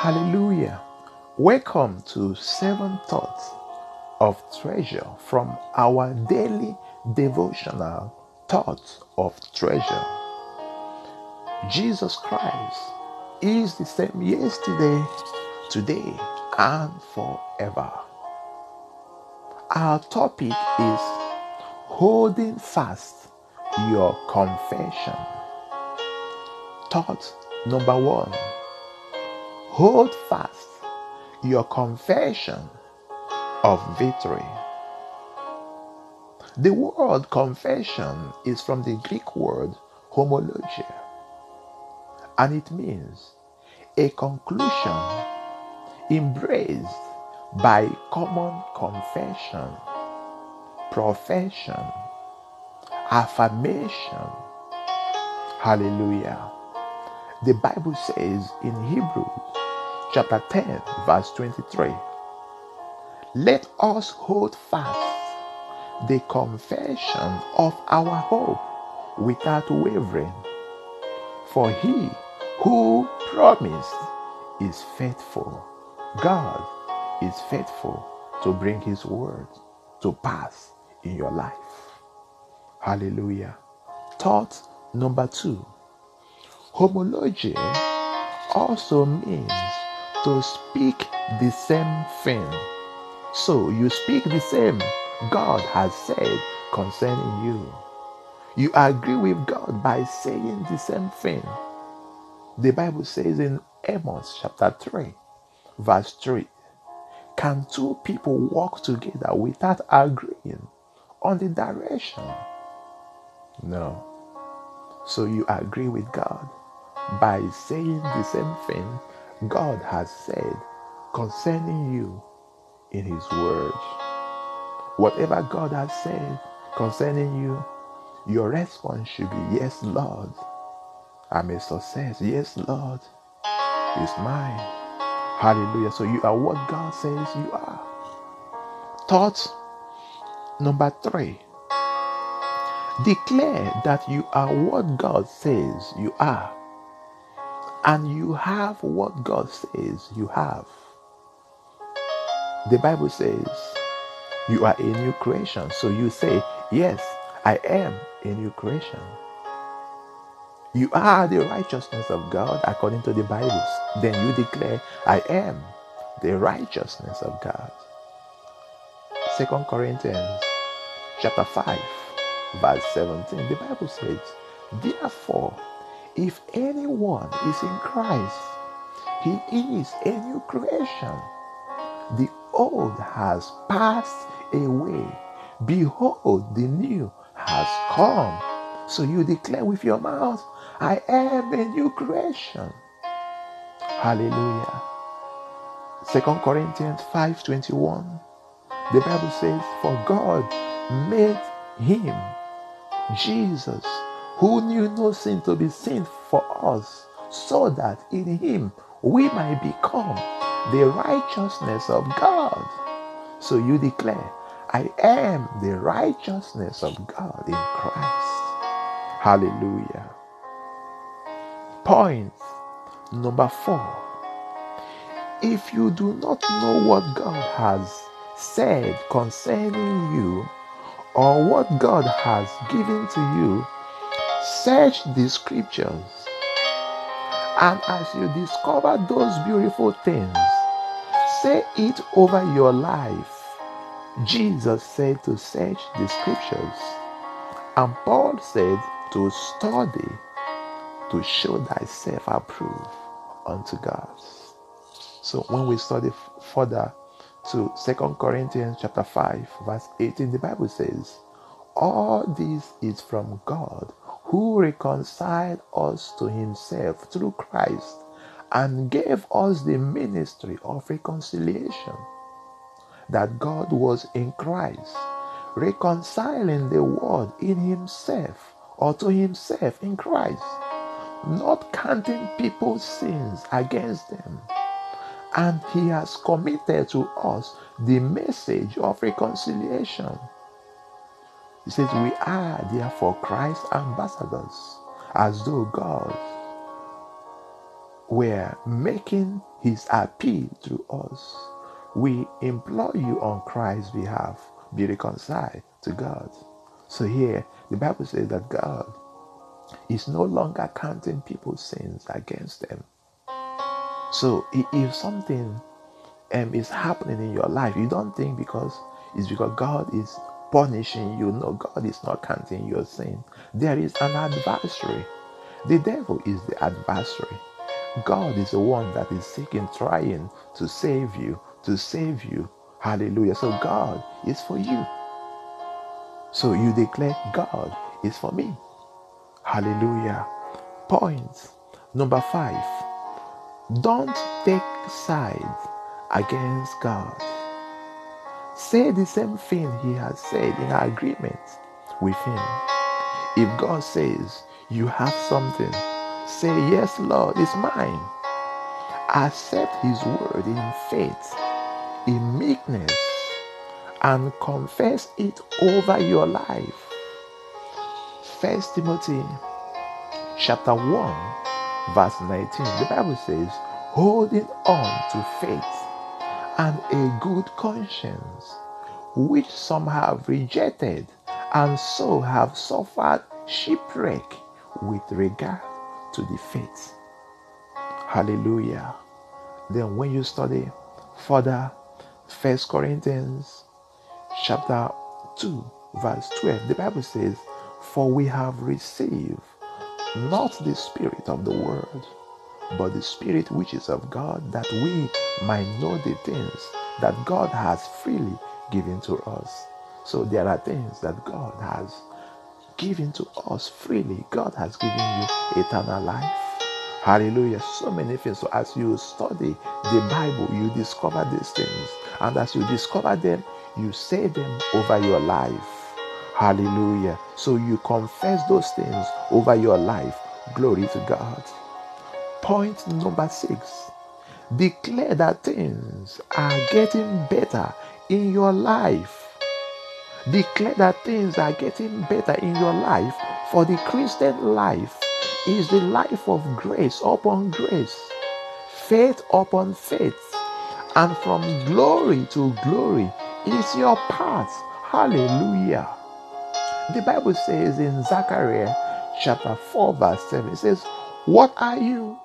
Hallelujah. Welcome to Seven Thoughts of Treasure from our daily devotional Thoughts of Treasure. Jesus Christ is the same yesterday, today, and forever. Our topic is holding fast your confession. Thought number one hold fast your confession of victory. The word confession is from the Greek word homologia, and it means a conclusion embraced by common confession, profession, affirmation. Hallelujah. The Bible says in Hebrews chapter 10, verse 23, let us hold fast the confession of our hope without wavering. For he who promised is faithful. God is faithful to bring his word to pass in your life. Hallelujah. Thought number two homology also means to speak the same thing. So you speak the same God has said concerning you. You agree with God by saying the same thing. The Bible says in Amos chapter 3, verse 3 Can two people walk together without agreeing on the direction? No. So you agree with God by saying the same thing God has said concerning you in His Word. Whatever God has said concerning you, your response should be, Yes, Lord. I'm a success. Yes, Lord. It's mine. Hallelujah. So you are what God says you are. Thought number three declare that you are what God says you are, and you have what God says you have. The Bible says you are a new creation. So you say, Yes, I am a new creation. You are the righteousness of God according to the Bible. Then you declare, I am the righteousness of God. Second Corinthians chapter 5, verse 17. The Bible says, Therefore, if anyone is in Christ, he is a new creation. The old has passed away. Behold, the new has come. So you declare with your mouth, I am a new creation. Hallelujah. Second Corinthians 5:21. The Bible says, For God made him, Jesus, who knew no sin to be sin for us, so that in him we might become the righteousness of God. So you declare, I am the righteousness of God in Christ. Hallelujah. Point number four. If you do not know what God has said concerning you or what God has given to you, search the scriptures. And as you discover those beautiful things, say it over your life. Jesus said to search the scriptures, and Paul said to study to show thyself approved unto God. So when we study further to Second Corinthians chapter 5, verse 18, the Bible says, All this is from God who reconciled us to himself through Christ and gave us the ministry of reconciliation. That God was in Christ, reconciling the world in himself or to himself in Christ, not counting people's sins against them and he has committed to us the message of reconciliation. He says, We are therefore Christ's ambassadors, as though God were making his appeal through us, we implore you on Christ's behalf, be reconciled to God. So here, the Bible says that God is no longer counting people's sins against them. So if something um, is happening in your life, you don't think because it's because God is punishing you. No, God is not counting your sin. There is an adversary. The devil is the adversary. God is the one that is seeking, trying to save you, to save you. Hallelujah. So God is for you. So you declare, God is for me. Hallelujah. Point number five. Don't take sides against God. Say the same thing he has said in our agreement with him. If God says you have something, say, Yes, Lord, it's mine. Accept his word in faith, in meekness, and confess it over your life. First Timothy chapter 1, verse 19. The Bible says, holding on to faith and a good conscience, which some have rejected and so have suffered shipwreck with regard to the faith. Hallelujah. Then when you study further, First Corinthians chapter 2, verse 12, the Bible says, For we have received not the spirit of the world, but the spirit which is of God, that we might know the things that God has freely given to us. So there are things that God has given to us freely. God has given you eternal life. Hallelujah. So many things. So as you study the Bible, you discover these things. And as you discover them, you say them over your life. Hallelujah. So you confess those things over your life. Glory to God. Point number six declare that things are getting better in your life. Declare that things are getting better in your life. For the Christian life is the life of grace upon grace, faith upon faith, and from glory to glory is your path. Hallelujah. The Bible says in Zechariah chapter 4, verse 7, it says, What are you,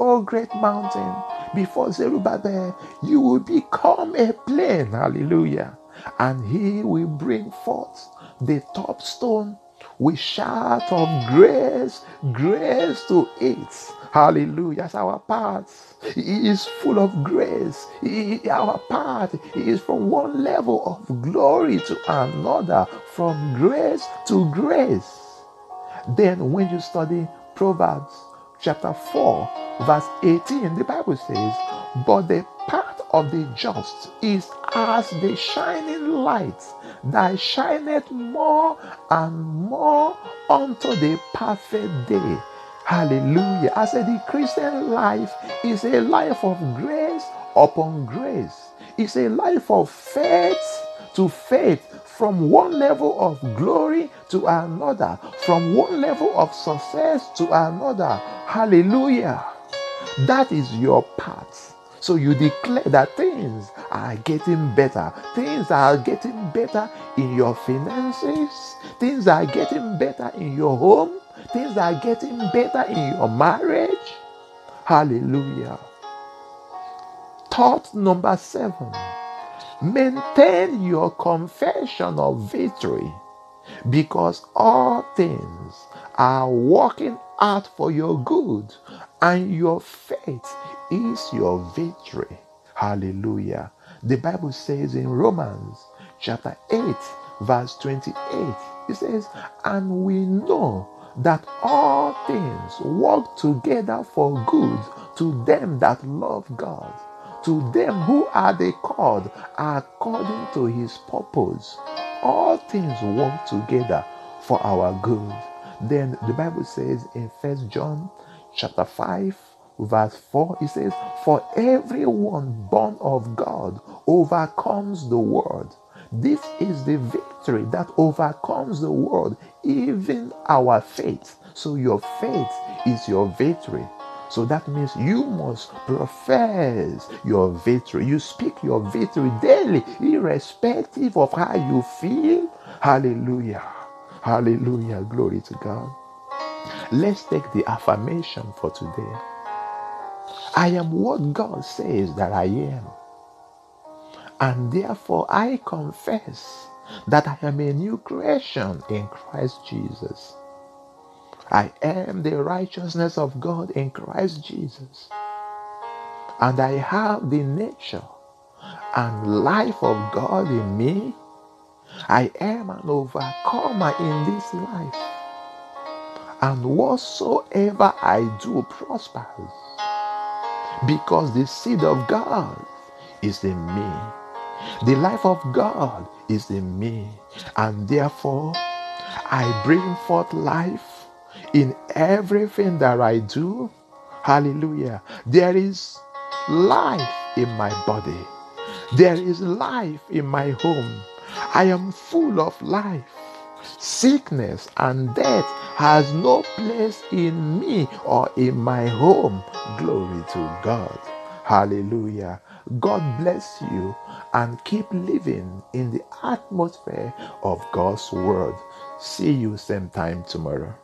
O great mountain? Before Zerubbabel, you will become a plain. Hallelujah. And he will bring forth the top stone with shout of grace, grace to it. Hallelujah. That's our path. He is full of grace. He, our path is from one level of glory to another, from grace to grace. Then, when you study Proverbs chapter 4, verse 18, the Bible says, But the path of the just is as the shining light that shineth more and more unto the perfect day. Hallelujah. I said the Christian life is a life of grace upon grace. It's a life of faith to faith from one level of glory to another, from one level of success to another. Hallelujah. That is your path. So you declare that things are getting better. Things are getting better in your finances. Things are getting better in your home. Things are getting better in your marriage. Hallelujah. Thought number seven maintain your confession of victory because all things are working out for your good and your faith is your victory. Hallelujah. The Bible says in Romans chapter 8, verse 28, it says, And we know that all things work together for good to them that love God, to them who are the called according to his purpose. All things work together for our good. Then the Bible says in First John chapter 5, verse 4, it says, For everyone born of God overcomes the world. This is the victory that overcomes the world, even our faith. So your faith is your victory. So that means you must profess your victory. You speak your victory daily, irrespective of how you feel. Hallelujah. Hallelujah. Glory to God. Let's take the affirmation for today. I am what God says that I am. And therefore I confess that I am a new creation in Christ Jesus. I am the righteousness of God in Christ Jesus. And I have the nature and life of God in me. I am an overcomer in this life. And whatsoever I do prospers because the seed of God is in me. The life of God is in me. And therefore, I bring forth life in everything that I do. Hallelujah. There is life in my body. There is life in my home. I am full of life. Sickness and death has no place in me or in my home. Glory to God. Hallelujah. God bless you and keep living in the atmosphere of God's word. See you same time tomorrow.